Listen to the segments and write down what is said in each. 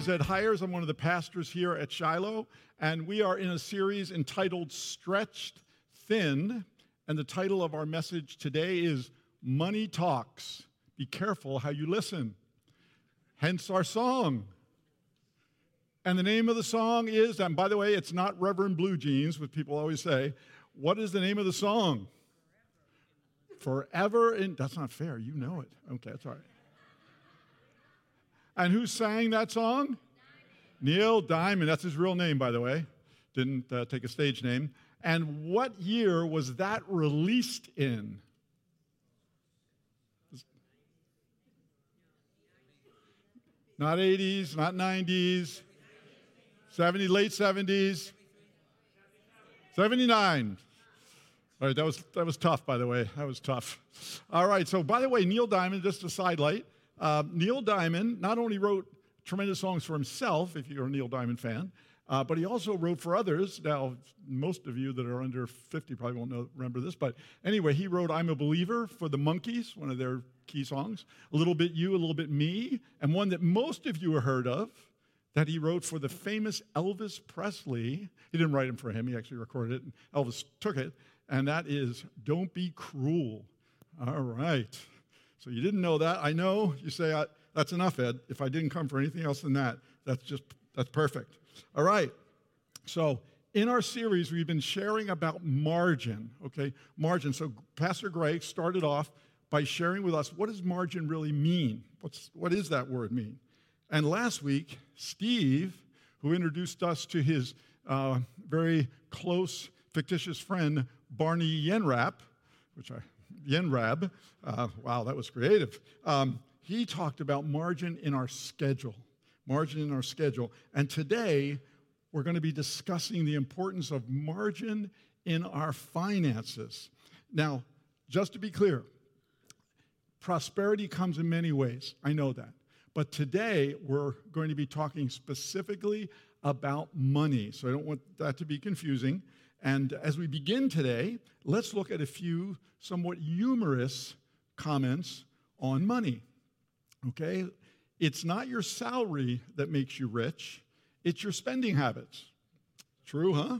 Is Ed Hires. I'm one of the pastors here at Shiloh, and we are in a series entitled Stretched Thin. And the title of our message today is Money Talks. Be careful how you listen. Hence our song. And the name of the song is, and by the way, it's not Reverend Blue Jeans, which people always say. What is the name of the song? Forever in, that's not fair. You know it. Okay, that's all right. And who sang that song? Diamond. Neil Diamond. That's his real name, by the way. Didn't uh, take a stage name. And what year was that released in? Not 80s, not 90s, 70, late 70s, 79. All right, that was, that was tough, by the way. That was tough. All right, so by the way, Neil Diamond, just a sidelight, uh, Neil Diamond not only wrote tremendous songs for himself, if you're a Neil Diamond fan, uh, but he also wrote for others. Now, most of you that are under 50 probably won't know, remember this, but anyway, he wrote I'm a Believer for the Monkees, one of their key songs, A Little Bit You, A Little Bit Me, and one that most of you have heard of that he wrote for the famous Elvis Presley. He didn't write them for him, he actually recorded it, and Elvis took it, and that is Don't Be Cruel. All right. So you didn't know that. I know you say, that's enough, Ed. If I didn't come for anything else than that, that's just, that's perfect. All right. So in our series, we've been sharing about margin, okay? Margin. So Pastor Greg started off by sharing with us what does margin really mean? What's, what does that word mean? And last week, Steve, who introduced us to his uh, very close fictitious friend, Barney Yenrap, which I Yenrab, uh, wow, that was creative. Um, he talked about margin in our schedule, margin in our schedule. And today, we're going to be discussing the importance of margin in our finances. Now, just to be clear, prosperity comes in many ways. I know that. But today, we're going to be talking specifically about money. So I don't want that to be confusing. And as we begin today, let's look at a few somewhat humorous comments on money. Okay? It's not your salary that makes you rich, it's your spending habits. True, huh?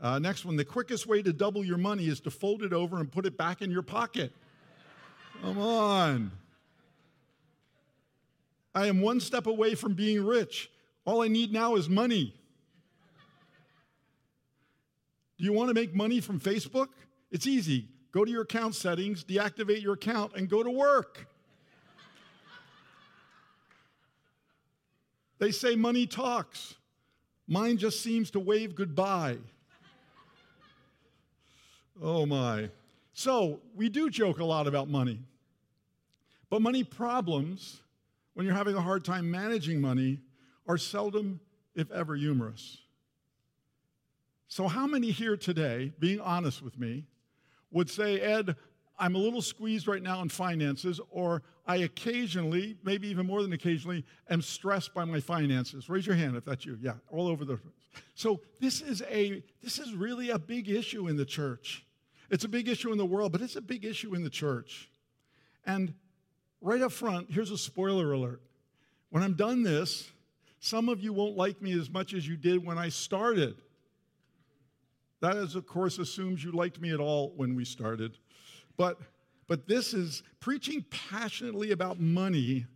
Uh, next one the quickest way to double your money is to fold it over and put it back in your pocket. Come on. I am one step away from being rich. All I need now is money. Do you want to make money from Facebook? It's easy. Go to your account settings, deactivate your account, and go to work. they say money talks. Mine just seems to wave goodbye. Oh my. So, we do joke a lot about money. But money problems, when you're having a hard time managing money, are seldom, if ever, humorous. So, how many here today, being honest with me, would say, Ed, I'm a little squeezed right now in finances, or I occasionally, maybe even more than occasionally, am stressed by my finances. Raise your hand if that's you. Yeah, all over the. Place. So this is a this is really a big issue in the church. It's a big issue in the world, but it's a big issue in the church. And right up front, here's a spoiler alert. When I'm done this, some of you won't like me as much as you did when I started. That, is, of course, assumes you liked me at all when we started. But, but this is preaching passionately about money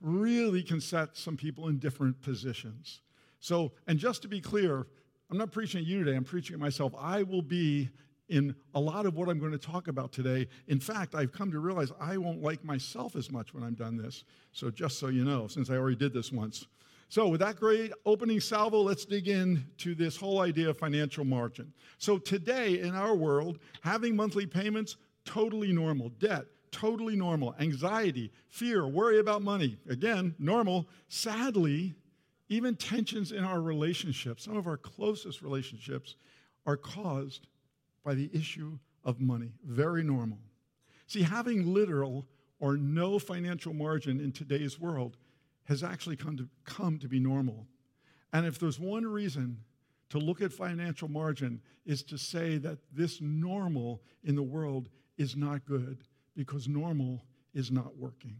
really can set some people in different positions. So, and just to be clear, I'm not preaching at you today, I'm preaching at myself. I will be in a lot of what I'm going to talk about today. In fact, I've come to realize I won't like myself as much when I'm done this. So, just so you know, since I already did this once. So, with that great opening salvo, let's dig into this whole idea of financial margin. So, today in our world, having monthly payments, totally normal. Debt, totally normal. Anxiety, fear, worry about money, again, normal. Sadly, even tensions in our relationships, some of our closest relationships, are caused by the issue of money. Very normal. See, having literal or no financial margin in today's world has actually come to, come to be normal. And if there's one reason to look at financial margin is to say that this normal in the world is not good because normal is not working.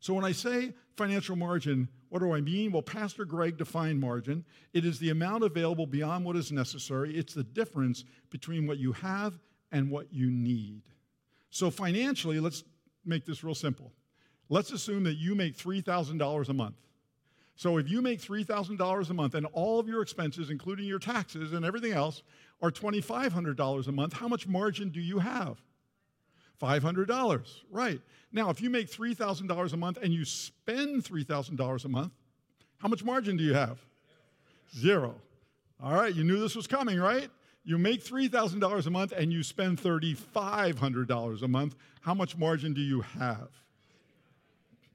So when I say financial margin, what do I mean? Well, Pastor Greg defined margin. It is the amount available beyond what is necessary, it's the difference between what you have and what you need. So financially, let's make this real simple. Let's assume that you make $3,000 a month. So if you make $3,000 a month and all of your expenses, including your taxes and everything else, are $2,500 a month, how much margin do you have? $500. Right. Now, if you make $3,000 a month and you spend $3,000 a month, how much margin do you have? Zero. All right, you knew this was coming, right? You make $3,000 a month and you spend $3,500 a month. How much margin do you have?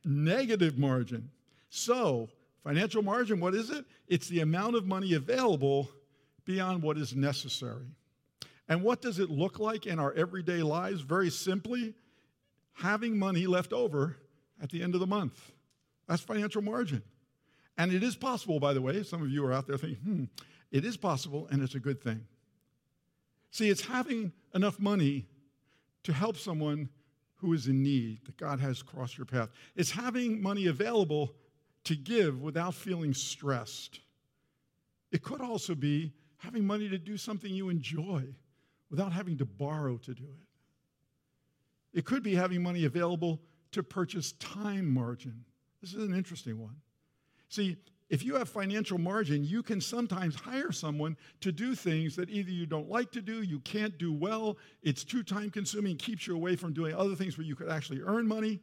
Negative margin. So, Financial margin, what is it? It's the amount of money available beyond what is necessary. And what does it look like in our everyday lives? Very simply, having money left over at the end of the month. That's financial margin. And it is possible, by the way, some of you are out there thinking, hmm, it is possible and it's a good thing. See, it's having enough money to help someone who is in need that God has crossed your path. It's having money available to give without feeling stressed. It could also be having money to do something you enjoy without having to borrow to do it. It could be having money available to purchase time margin. This is an interesting one. See, if you have financial margin, you can sometimes hire someone to do things that either you don't like to do, you can't do well, it's too time consuming, keeps you away from doing other things where you could actually earn money.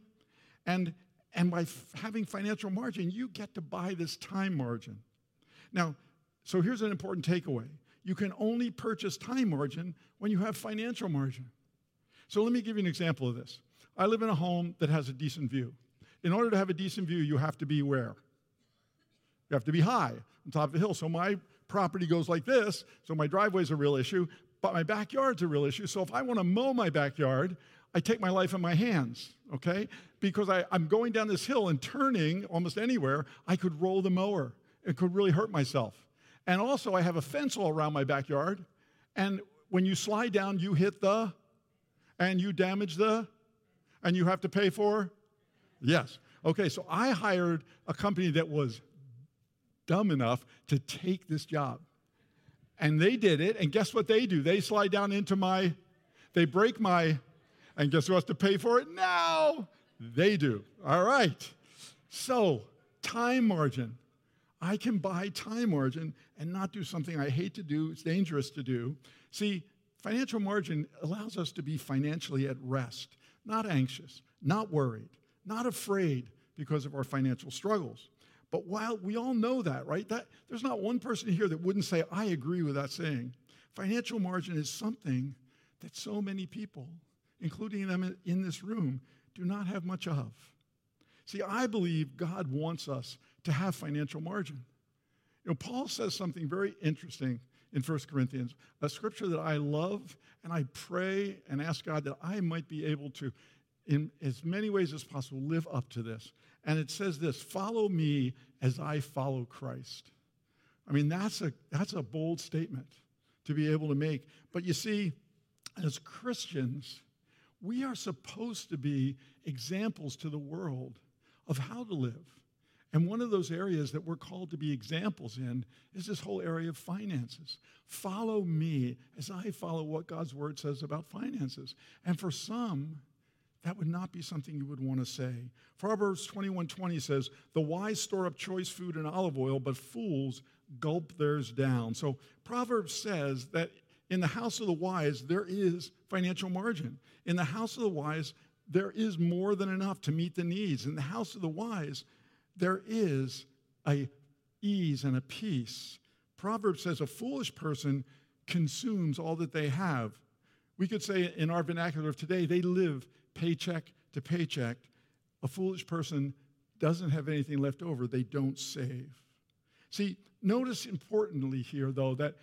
And and by f- having financial margin, you get to buy this time margin. Now, so here's an important takeaway you can only purchase time margin when you have financial margin. So let me give you an example of this. I live in a home that has a decent view. In order to have a decent view, you have to be where? You have to be high on top of a hill. So my property goes like this, so my driveway is a real issue, but my backyard's a real issue. So if I want to mow my backyard, I take my life in my hands, okay? Because I, am going down this hill and turning almost anywhere, I could roll the mower. It could really hurt myself. And also, I have a fence all around my backyard. And when you slide down, you hit the, and you damage the, and you have to pay for? Yes. Okay, so I hired a company that was dumb enough to take this job. And they did it, and guess what they do? They slide down into my, they break my and guess who has to pay for it now? They do. All right. So, time margin. I can buy time margin and not do something I hate to do, it's dangerous to do. See, financial margin allows us to be financially at rest, not anxious, not worried, not afraid because of our financial struggles. But while we all know that, right? That there's not one person here that wouldn't say I agree with that saying. Financial margin is something that so many people including them in this room, do not have much of. See, I believe God wants us to have financial margin. You know, Paul says something very interesting in 1 Corinthians, a scripture that I love, and I pray and ask God that I might be able to, in as many ways as possible, live up to this. And it says this follow me as I follow Christ. I mean, that's a, that's a bold statement to be able to make. But you see, as Christians, we are supposed to be examples to the world of how to live. And one of those areas that we're called to be examples in is this whole area of finances. Follow me as I follow what God's word says about finances. And for some, that would not be something you would want to say. Proverbs 21:20 says, "The wise store up choice food and olive oil, but fools gulp theirs down." So Proverbs says that in the house of the wise, there is financial margin. In the house of the wise, there is more than enough to meet the needs. In the house of the wise, there is a ease and a peace. Proverbs says a foolish person consumes all that they have. We could say in our vernacular of today, they live paycheck to paycheck. A foolish person doesn't have anything left over, they don't save. See, notice importantly here, though, that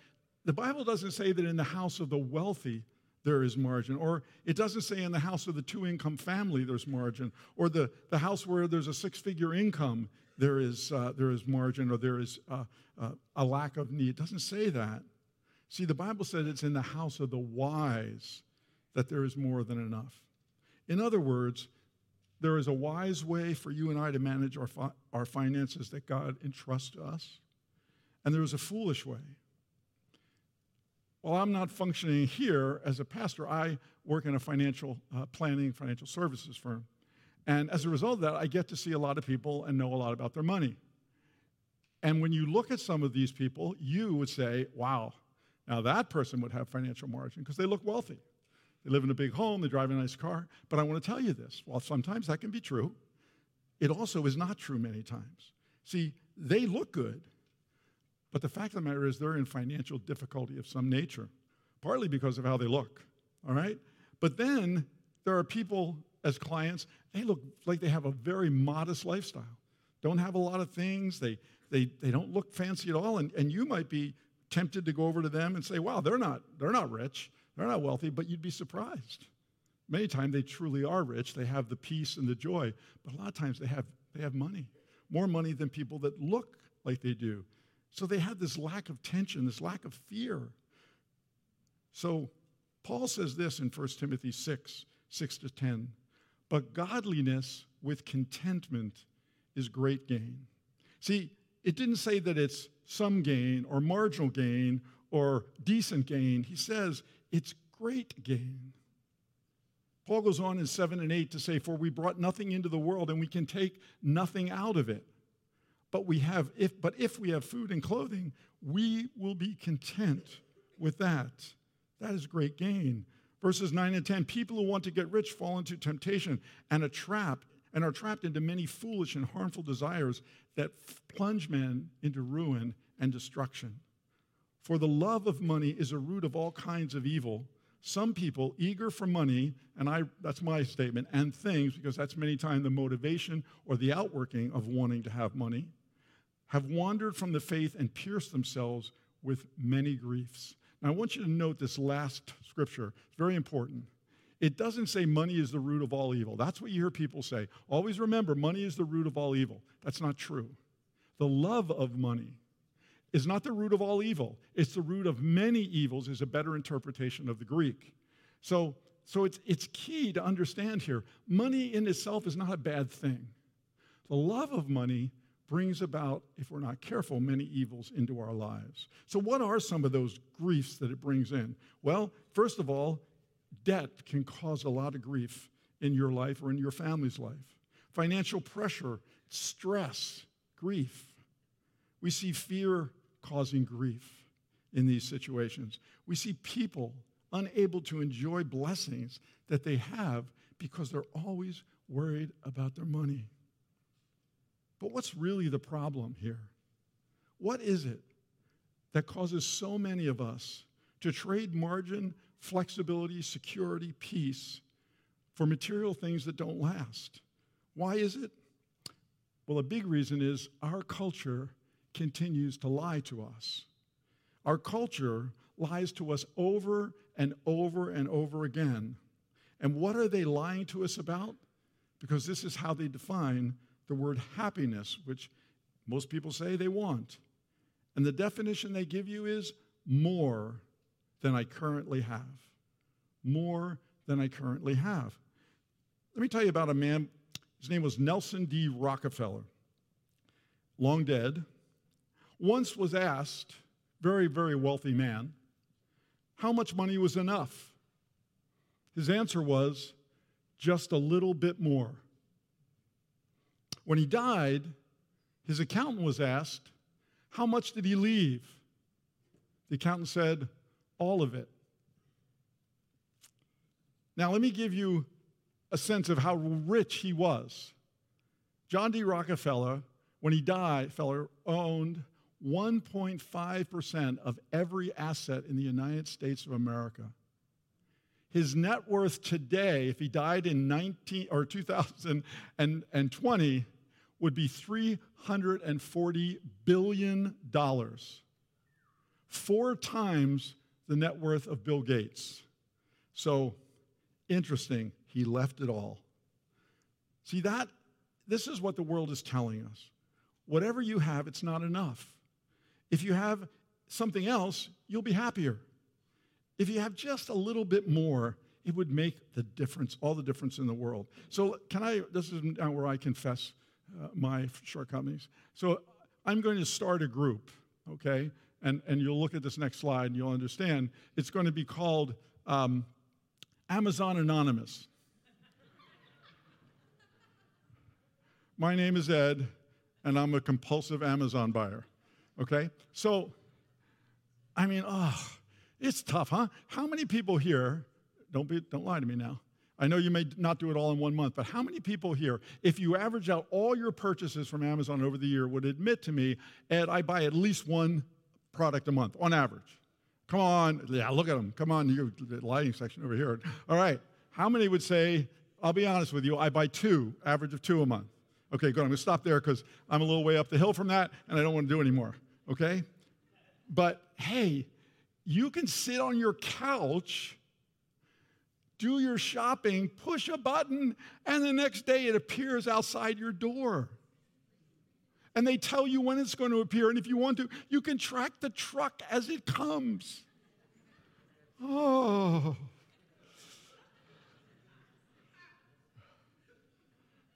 the Bible doesn't say that in the house of the wealthy there is margin, or it doesn't say in the house of the two income family there's margin, or the, the house where there's a six figure income there is, uh, there is margin, or there is uh, uh, a lack of need. It doesn't say that. See, the Bible says it's in the house of the wise that there is more than enough. In other words, there is a wise way for you and I to manage our, fi- our finances that God entrusts to us, and there is a foolish way. While I'm not functioning here as a pastor, I work in a financial uh, planning, financial services firm. And as a result of that, I get to see a lot of people and know a lot about their money. And when you look at some of these people, you would say, wow, now that person would have financial margin because they look wealthy. They live in a big home, they drive a nice car. But I want to tell you this while sometimes that can be true, it also is not true many times. See, they look good, but the fact of the matter is they're in financial difficulty of some nature, partly because of how they look, all right? But then there are people as clients, they look like they have a very modest lifestyle, don't have a lot of things, they, they, they don't look fancy at all, and, and you might be tempted to go over to them and say, wow, they're not, they're not rich, they're not wealthy, but you'd be surprised. Many times they truly are rich, they have the peace and the joy, but a lot of times they have, they have money, more money than people that look like they do. So they have this lack of tension, this lack of fear. So Paul says this in 1 Timothy 6 6 to 10. But godliness with contentment is great gain. See, it didn't say that it's some gain or marginal gain or decent gain. He says it's great gain. Paul goes on in 7 and 8 to say, For we brought nothing into the world and we can take nothing out of it. But we have if but if we have food and clothing, we will be content with that. That is great gain. Verses 9 and 10 people who want to get rich fall into temptation and a trap and are trapped into many foolish and harmful desires that plunge men into ruin and destruction. For the love of money is a root of all kinds of evil. Some people eager for money, and I that's my statement, and things, because that's many times the motivation or the outworking of wanting to have money have wandered from the faith and pierced themselves with many griefs. Now, I want you to note this last scripture. It's very important. It doesn't say money is the root of all evil. That's what you hear people say. Always remember, money is the root of all evil. That's not true. The love of money is not the root of all evil. It's the root of many evils, is a better interpretation of the Greek. So, so it's, it's key to understand here money in itself is not a bad thing. The love of money brings about, if we're not careful, many evils into our lives. So, what are some of those griefs that it brings in? Well, first of all, debt can cause a lot of grief in your life or in your family's life. Financial pressure, stress, grief. We see fear causing grief in these situations. We see people unable to enjoy blessings that they have because they're always worried about their money. But what's really the problem here? What is it that causes so many of us to trade margin, flexibility, security, peace for material things that don't last? Why is it? Well, a big reason is our culture continues to lie to us. Our culture lies to us over and over and over again. And what are they lying to us about? Because this is how they define the word happiness, which most people say they want. And the definition they give you is more than I currently have. More than I currently have. Let me tell you about a man. His name was Nelson D. Rockefeller, long dead. Once was asked, very, very wealthy man, how much money was enough? His answer was, just a little bit more. When he died, his accountant was asked, How much did he leave? The accountant said, All of it. Now, let me give you a sense of how rich he was. John D. Rockefeller, when he died, Feller owned 1.5% of every asset in the United States of America. His net worth today, if he died in 19 or 2020, would be $340 billion, four Four times the net worth of Bill Gates. So interesting, he left it all. See that? This is what the world is telling us. Whatever you have, it's not enough. If you have something else, you'll be happier. If you have just a little bit more, it would make the difference, all the difference in the world. So, can I, this is now where I confess uh, my shortcomings. So, I'm going to start a group, okay? And, and you'll look at this next slide and you'll understand. It's going to be called um, Amazon Anonymous. My name is Ed, and I'm a compulsive Amazon buyer. Okay? So, I mean, oh, it's tough, huh? How many people here, don't, be, don't lie to me now. I know you may not do it all in one month, but how many people here, if you average out all your purchases from Amazon over the year, would admit to me, Ed, I buy at least one product a month on average? Come on, yeah, look at them. Come on, you lighting section over here. All right, how many would say, I'll be honest with you, I buy two, average of two a month? Okay, good. I'm going to stop there because I'm a little way up the hill from that and I don't want to do anymore. Okay? But hey, you can sit on your couch, do your shopping, push a button, and the next day it appears outside your door. And they tell you when it's going to appear. And if you want to, you can track the truck as it comes. Oh.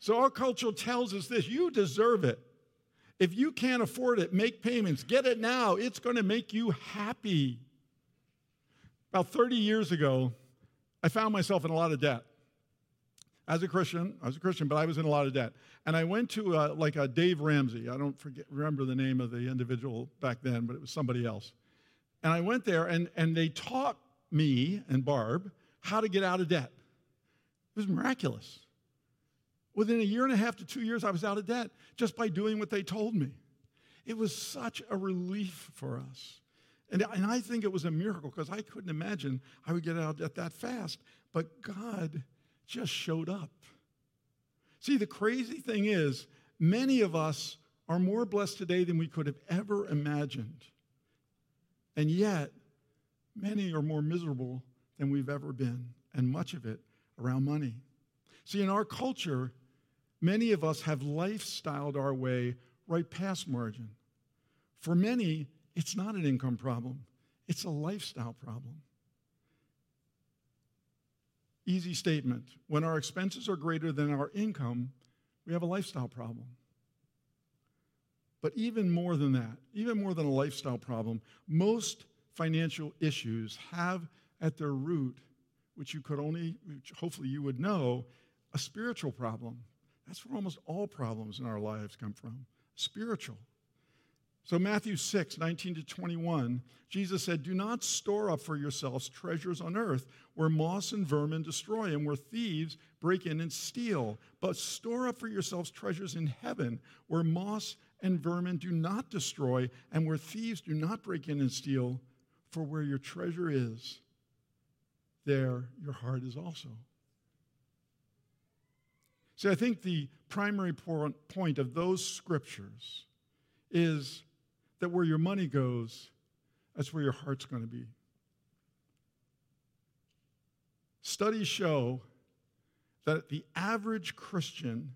So our culture tells us this you deserve it. If you can't afford it, make payments. Get it now. It's going to make you happy. About 30 years ago, I found myself in a lot of debt. As a Christian, I was a Christian, but I was in a lot of debt. And I went to uh, like a Dave Ramsey. I don't forget, remember the name of the individual back then, but it was somebody else. And I went there, and, and they taught me and Barb how to get out of debt. It was miraculous. Within a year and a half to two years, I was out of debt just by doing what they told me. It was such a relief for us. And, and I think it was a miracle because I couldn't imagine I would get out of debt that fast. But God just showed up. See, the crazy thing is, many of us are more blessed today than we could have ever imagined. And yet, many are more miserable than we've ever been, and much of it around money. See, in our culture, Many of us have lifestyled our way right past margin. For many, it's not an income problem, it's a lifestyle problem. Easy statement. When our expenses are greater than our income, we have a lifestyle problem. But even more than that, even more than a lifestyle problem, most financial issues have at their root, which you could only, which hopefully you would know, a spiritual problem. That's where almost all problems in our lives come from spiritual. So, Matthew 6, 19 to 21, Jesus said, Do not store up for yourselves treasures on earth where moss and vermin destroy and where thieves break in and steal, but store up for yourselves treasures in heaven where moss and vermin do not destroy and where thieves do not break in and steal. For where your treasure is, there your heart is also. See, I think the primary point of those scriptures is that where your money goes, that's where your heart's going to be. Studies show that the average Christian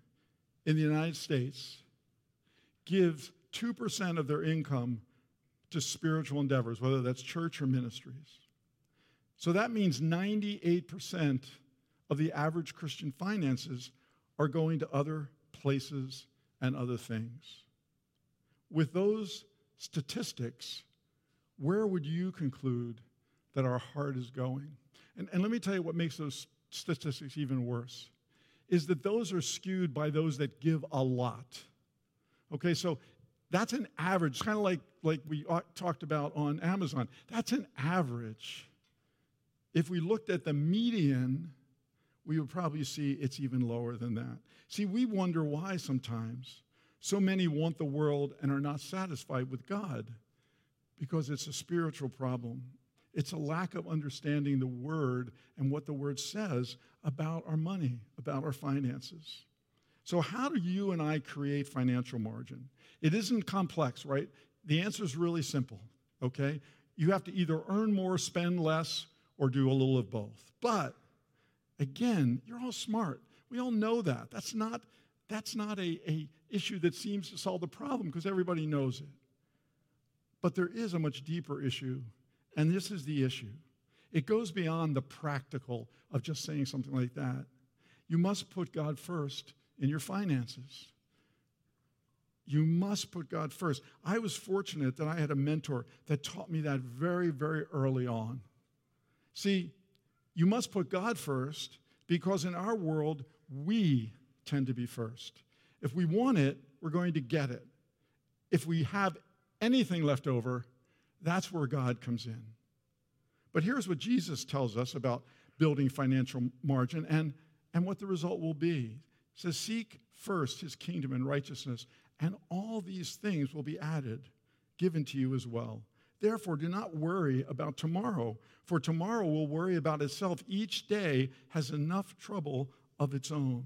in the United States gives 2% of their income to spiritual endeavors, whether that's church or ministries. So that means 98% of the average Christian finances are going to other places and other things. With those statistics, where would you conclude that our heart is going? And, and let me tell you what makes those statistics even worse is that those are skewed by those that give a lot. Okay, so that's an average, kind of like, like we talked about on Amazon. That's an average. If we looked at the median, we would probably see it's even lower than that. See, we wonder why sometimes so many want the world and are not satisfied with God because it's a spiritual problem. It's a lack of understanding the Word and what the Word says about our money, about our finances. So, how do you and I create financial margin? It isn't complex, right? The answer is really simple, okay? You have to either earn more, spend less, or do a little of both. But Again, you're all smart. We all know that. That's not, that's not a, a issue that seems to solve the problem because everybody knows it. But there is a much deeper issue, and this is the issue. It goes beyond the practical of just saying something like that. You must put God first in your finances. You must put God first. I was fortunate that I had a mentor that taught me that very, very early on. See, you must put God first because in our world, we tend to be first. If we want it, we're going to get it. If we have anything left over, that's where God comes in. But here's what Jesus tells us about building financial margin and, and what the result will be. He says, Seek first his kingdom and righteousness, and all these things will be added, given to you as well. Therefore, do not worry about tomorrow, for tomorrow will worry about itself. Each day has enough trouble of its own.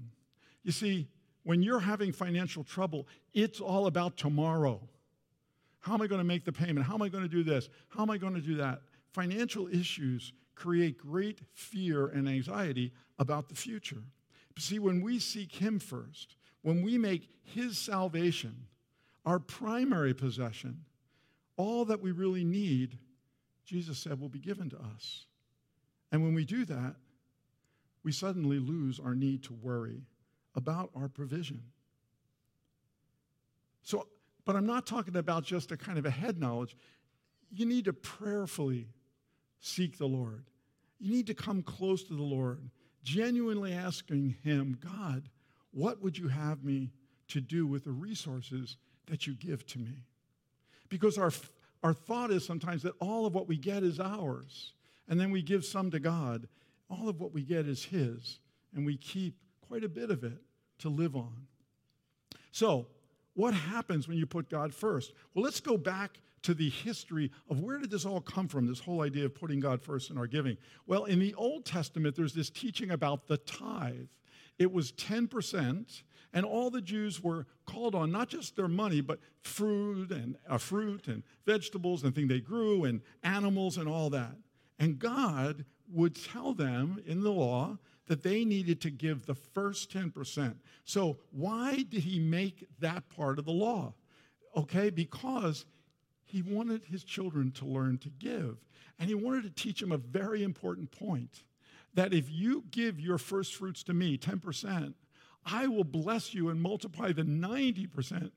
You see, when you're having financial trouble, it's all about tomorrow. How am I going to make the payment? How am I going to do this? How am I going to do that? Financial issues create great fear and anxiety about the future. See, when we seek Him first, when we make His salvation our primary possession, all that we really need, Jesus said, will be given to us. And when we do that, we suddenly lose our need to worry about our provision. So, but I'm not talking about just a kind of a head knowledge. You need to prayerfully seek the Lord. You need to come close to the Lord, genuinely asking Him, God, what would you have me to do with the resources that you give to me? Because our, our thought is sometimes that all of what we get is ours, and then we give some to God. All of what we get is His, and we keep quite a bit of it to live on. So, what happens when you put God first? Well, let's go back to the history of where did this all come from, this whole idea of putting God first in our giving. Well, in the Old Testament, there's this teaching about the tithe. It was 10%, and all the Jews were called on not just their money, but fruit and uh, fruit and vegetables and things they grew and animals and all that. And God would tell them in the law that they needed to give the first 10%. So, why did he make that part of the law? Okay, because he wanted his children to learn to give. And he wanted to teach them a very important point that if you give your first fruits to me, 10%, I will bless you and multiply the 90%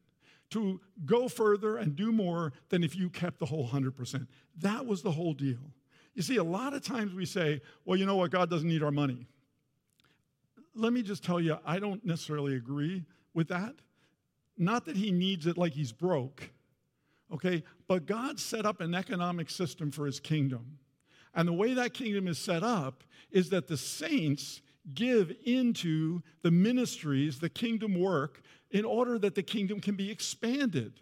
to go further and do more than if you kept the whole 100%. That was the whole deal. You see, a lot of times we say, well, you know what, God doesn't need our money. Let me just tell you, I don't necessarily agree with that. Not that he needs it like he's broke, okay? But God set up an economic system for his kingdom. And the way that kingdom is set up is that the saints give into the ministries, the kingdom work, in order that the kingdom can be expanded.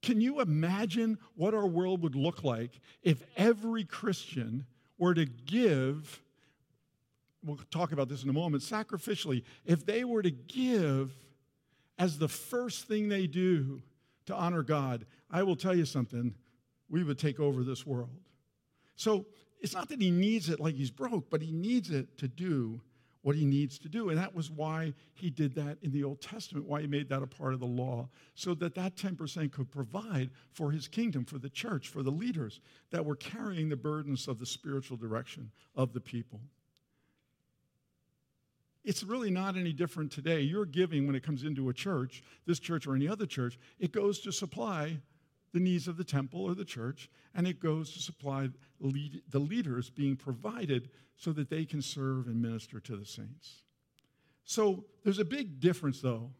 Can you imagine what our world would look like if every Christian were to give? We'll talk about this in a moment, sacrificially, if they were to give as the first thing they do to honor God, I will tell you something, we would take over this world. So it's not that he needs it like he's broke, but he needs it to do what he needs to do. And that was why he did that in the Old Testament, why he made that a part of the law, so that that 10% could provide for his kingdom, for the church, for the leaders that were carrying the burdens of the spiritual direction of the people. It's really not any different today. Your giving, when it comes into a church, this church or any other church, it goes to supply the needs of the temple or the church, and it goes to supply lead, the leaders being provided so that they can serve and minister to the saints. So there's a big difference, though,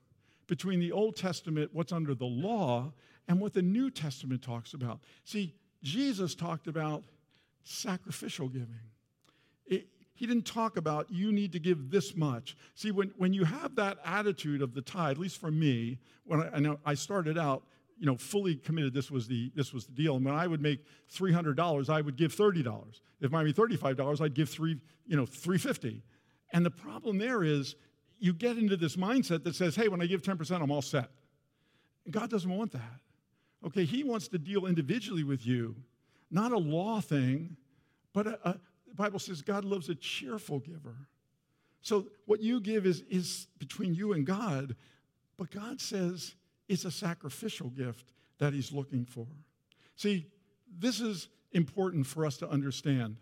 between the Old Testament, what's under the law, and what the New Testament talks about. See, Jesus talked about sacrificial giving. It, he didn't talk about you need to give this much. See, when, when you have that attitude of the tithe, at least for me, when I, I know I started out, you know, fully committed this was the this was the deal. And when I would make three hundred dollars, I would give thirty dollars. If I made thirty-five dollars, I'd give three, you know, three fifty. And the problem there is you get into this mindset that says, hey, when I give 10%, I'm all set. And God doesn't want that. Okay, He wants to deal individually with you, not a law thing, but a, a, the Bible says God loves a cheerful giver. So what you give is, is between you and God, but God says, it's a sacrificial gift that he's looking for. See, this is important for us to understand.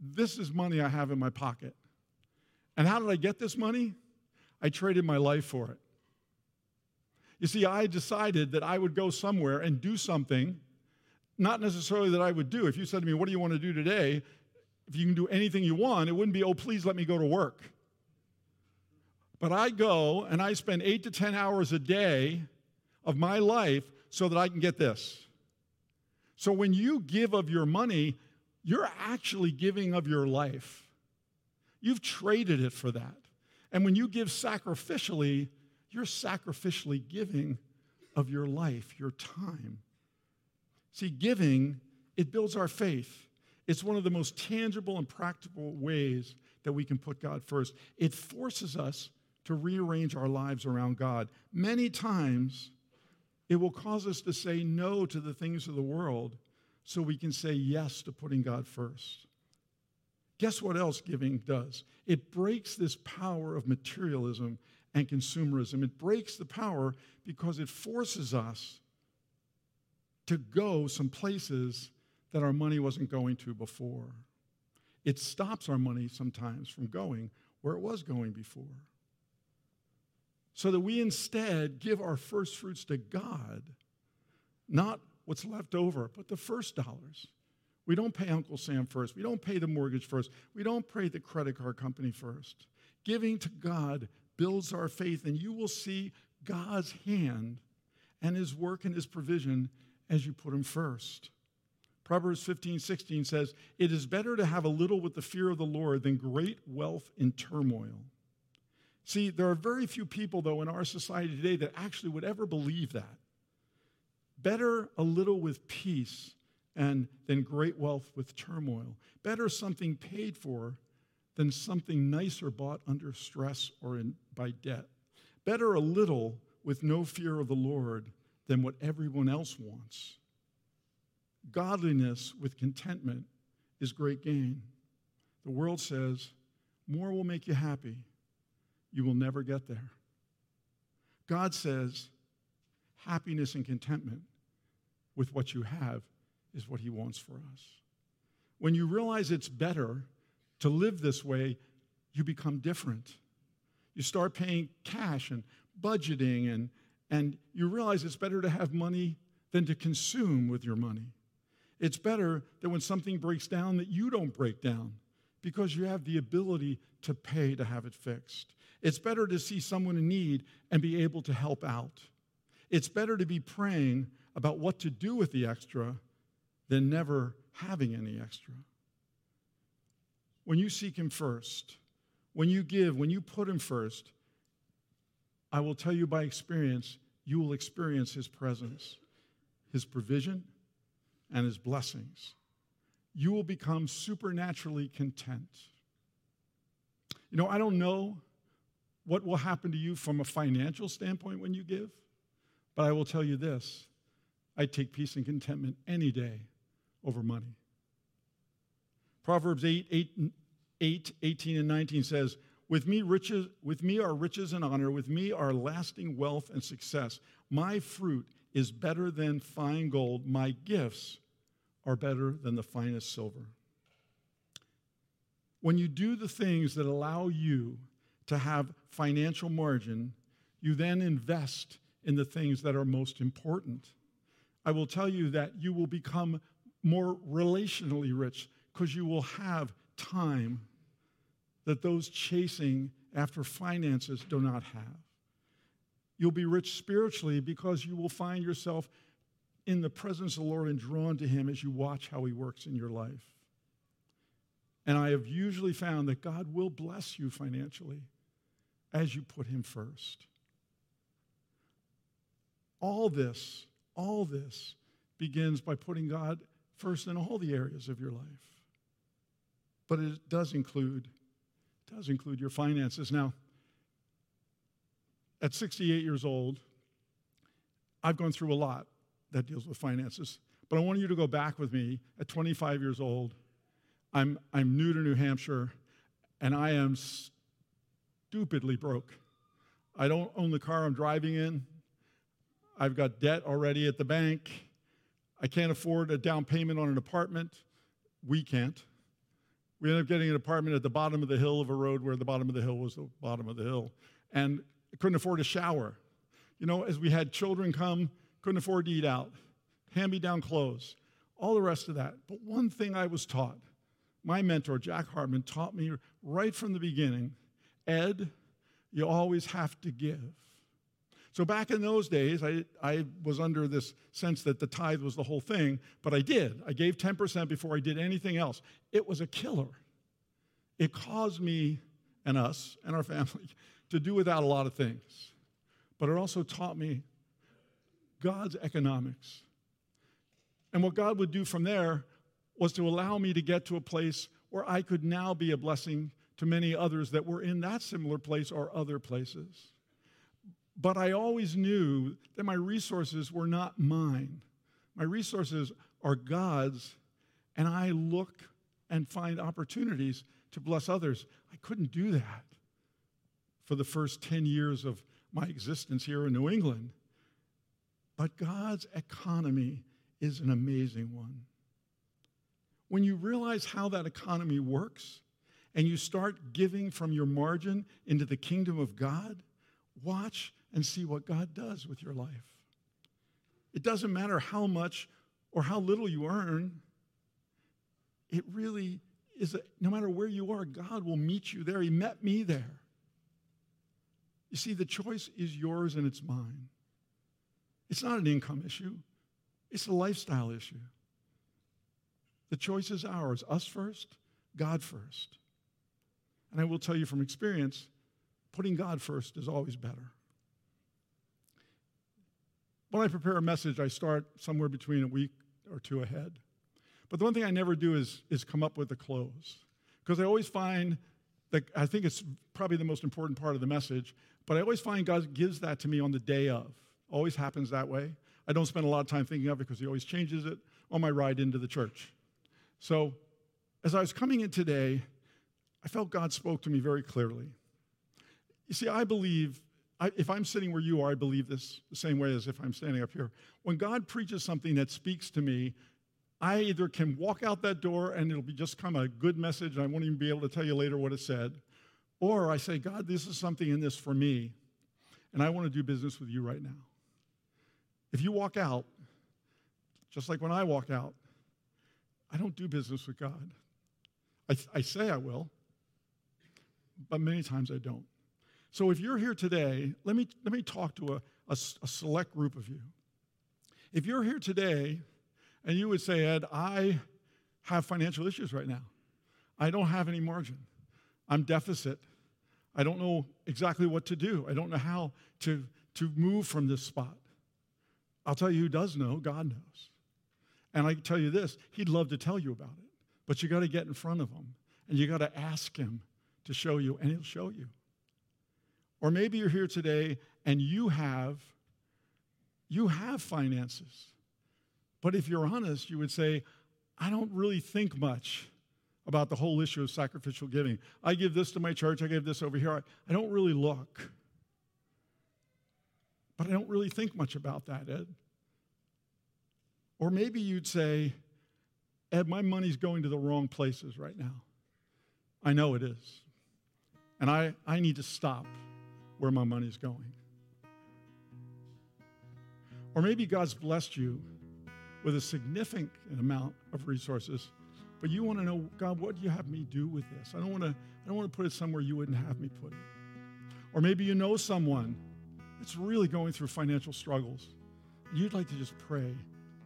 this is money I have in my pocket. And how did I get this money? I traded my life for it. You see, I decided that I would go somewhere and do something, not necessarily that I would do. If you said to me, What do you want to do today? If you can do anything you want, it wouldn't be, Oh, please let me go to work. But I go and I spend eight to 10 hours a day of my life so that I can get this. So when you give of your money, you're actually giving of your life. You've traded it for that. And when you give sacrificially, you're sacrificially giving of your life, your time. See, giving, it builds our faith. It's one of the most tangible and practical ways that we can put God first. It forces us to rearrange our lives around God. Many times, it will cause us to say no to the things of the world so we can say yes to putting God first. Guess what else giving does? It breaks this power of materialism and consumerism. It breaks the power because it forces us to go some places that our money wasn't going to before. It stops our money sometimes from going where it was going before. So that we instead give our first fruits to God, not what's left over, but the first dollars. We don't pay Uncle Sam first. We don't pay the mortgage first. We don't pay the credit card company first. Giving to God builds our faith, and you will see God's hand and his work and his provision as you put him first. Proverbs 15, 16 says, It is better to have a little with the fear of the Lord than great wealth in turmoil. See, there are very few people, though, in our society today that actually would ever believe that. Better a little with peace and than great wealth with turmoil. Better something paid for than something nicer bought under stress or in, by debt. Better a little with no fear of the Lord than what everyone else wants. Godliness with contentment is great gain. The world says more will make you happy. You will never get there. God says happiness and contentment with what you have is what He wants for us. When you realize it's better to live this way, you become different. You start paying cash and budgeting, and, and you realize it's better to have money than to consume with your money. It's better that when something breaks down that you don't break down because you have the ability to pay to have it fixed. It's better to see someone in need and be able to help out. It's better to be praying about what to do with the extra than never having any extra. When you seek Him first, when you give, when you put Him first, I will tell you by experience, you will experience His presence, His provision, and His blessings. You will become supernaturally content. You know, I don't know what will happen to you from a financial standpoint when you give, but I will tell you this I take peace and contentment any day over money. Proverbs 8, 8, 8, 18 and 19 says, with me, riches, with me are riches and honor. With me are lasting wealth and success. My fruit is better than fine gold. My gifts are better than the finest silver. When you do the things that allow you to have financial margin, you then invest in the things that are most important. I will tell you that you will become more relationally rich because you will have time that those chasing after finances do not have. You'll be rich spiritually because you will find yourself in the presence of the Lord and drawn to Him as you watch how He works in your life. And I have usually found that God will bless you financially as you put Him first. All this, all this begins by putting God first in all the areas of your life. But it does include, does include your finances. Now, at 68 years old, I've gone through a lot that deals with finances. But I want you to go back with me at 25 years old. I'm, I'm new to New Hampshire, and I am stupidly broke. I don't own the car I'm driving in. I've got debt already at the bank. I can't afford a down payment on an apartment. We can't. We ended up getting an apartment at the bottom of the hill of a road where the bottom of the hill was the bottom of the hill. And couldn't afford a shower. You know, as we had children come, couldn't afford to eat out, hand me down clothes, all the rest of that. But one thing I was taught my mentor, Jack Hartman, taught me right from the beginning Ed, you always have to give. So back in those days, I, I was under this sense that the tithe was the whole thing, but I did. I gave 10% before I did anything else. It was a killer. It caused me and us and our family to do without a lot of things. But it also taught me God's economics. And what God would do from there was to allow me to get to a place where I could now be a blessing to many others that were in that similar place or other places. But I always knew that my resources were not mine. My resources are God's, and I look and find opportunities to bless others. I couldn't do that for the first 10 years of my existence here in New England. But God's economy is an amazing one. When you realize how that economy works and you start giving from your margin into the kingdom of God, watch and see what God does with your life. It doesn't matter how much or how little you earn, it really is a, no matter where you are, God will meet you there. He met me there. You see, the choice is yours and it's mine. It's not an income issue, it's a lifestyle issue. The choice is ours us first, God first. And I will tell you from experience, putting God first is always better. When I prepare a message, I start somewhere between a week or two ahead. But the one thing I never do is, is come up with the close. Because I always find that I think it's probably the most important part of the message, but I always find God gives that to me on the day of. Always happens that way. I don't spend a lot of time thinking of it because He always changes it on my ride into the church. So, as I was coming in today, I felt God spoke to me very clearly. You see, I believe I, if I'm sitting where you are, I believe this the same way as if I'm standing up here. When God preaches something that speaks to me, I either can walk out that door and it'll be just come a good message, and I won't even be able to tell you later what it said, or I say, God, this is something in this for me, and I want to do business with you right now. If you walk out, just like when I walk out, I don't do business with God. I, I say I will, but many times I don't. So if you're here today, let me, let me talk to a, a, a select group of you. If you're here today and you would say, Ed, I have financial issues right now, I don't have any margin, I'm deficit, I don't know exactly what to do, I don't know how to, to move from this spot. I'll tell you who does know God knows. And I can tell you this He'd love to tell you about it, but you got to get in front of Him and you got to ask Him to show you, and He'll show you. Or maybe you're here today and you have you have finances. But if you're honest, you would say, I don't really think much about the whole issue of sacrificial giving. I give this to my church, I give this over here. I, I don't really look. But I don't really think much about that, Ed. Or maybe you'd say, Ed, my money's going to the wrong places right now. I know it is. And I, I need to stop where my money's going. Or maybe God's blessed you with a significant amount of resources, but you want to know, God, what do you have me do with this? I don't want to, I don't want to put it somewhere you wouldn't have me put it. Or maybe you know someone that's really going through financial struggles. And you'd like to just pray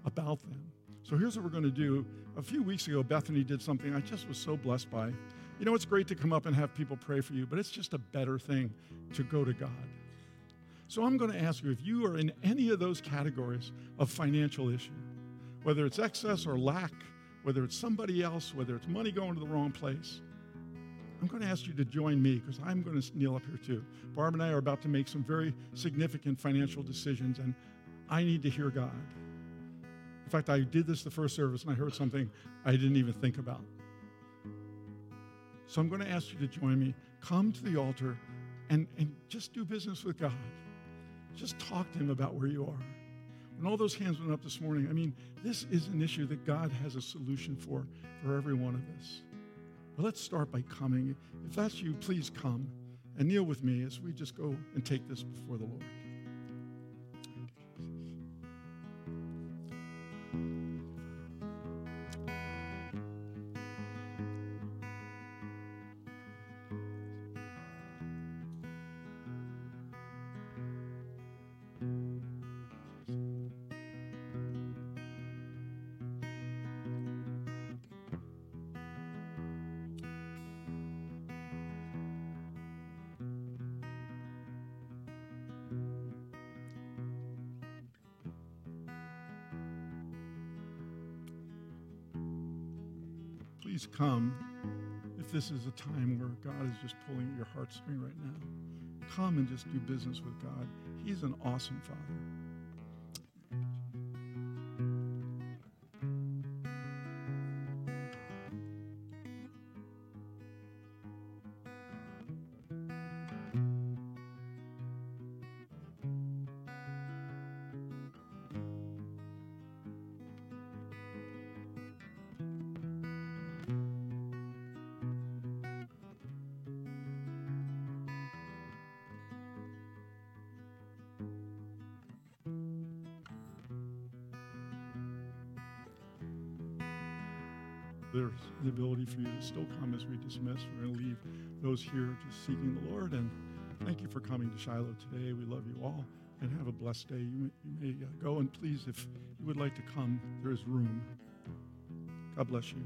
about them. So here's what we're going to do. A few weeks ago, Bethany did something I just was so blessed by. You know, it's great to come up and have people pray for you, but it's just a better thing to go to God. So I'm going to ask you if you are in any of those categories of financial issue, whether it's excess or lack, whether it's somebody else, whether it's money going to the wrong place, I'm going to ask you to join me because I'm going to kneel up here too. Barb and I are about to make some very significant financial decisions, and I need to hear God. In fact, I did this the first service and I heard something I didn't even think about. So I'm going to ask you to join me. Come to the altar and, and just do business with God. Just talk to Him about where you are. When all those hands went up this morning, I mean, this is an issue that God has a solution for for every one of us. But let's start by coming. If that's you, please come and kneel with me as we just go and take this before the Lord. At your heartstring right now. Come and just do business with God. He's an awesome Father. Still come as we dismiss. We're going to leave those here just seeking the Lord. And thank you for coming to Shiloh today. We love you all and have a blessed day. You may, you may uh, go and please, if you would like to come, there is room. God bless you.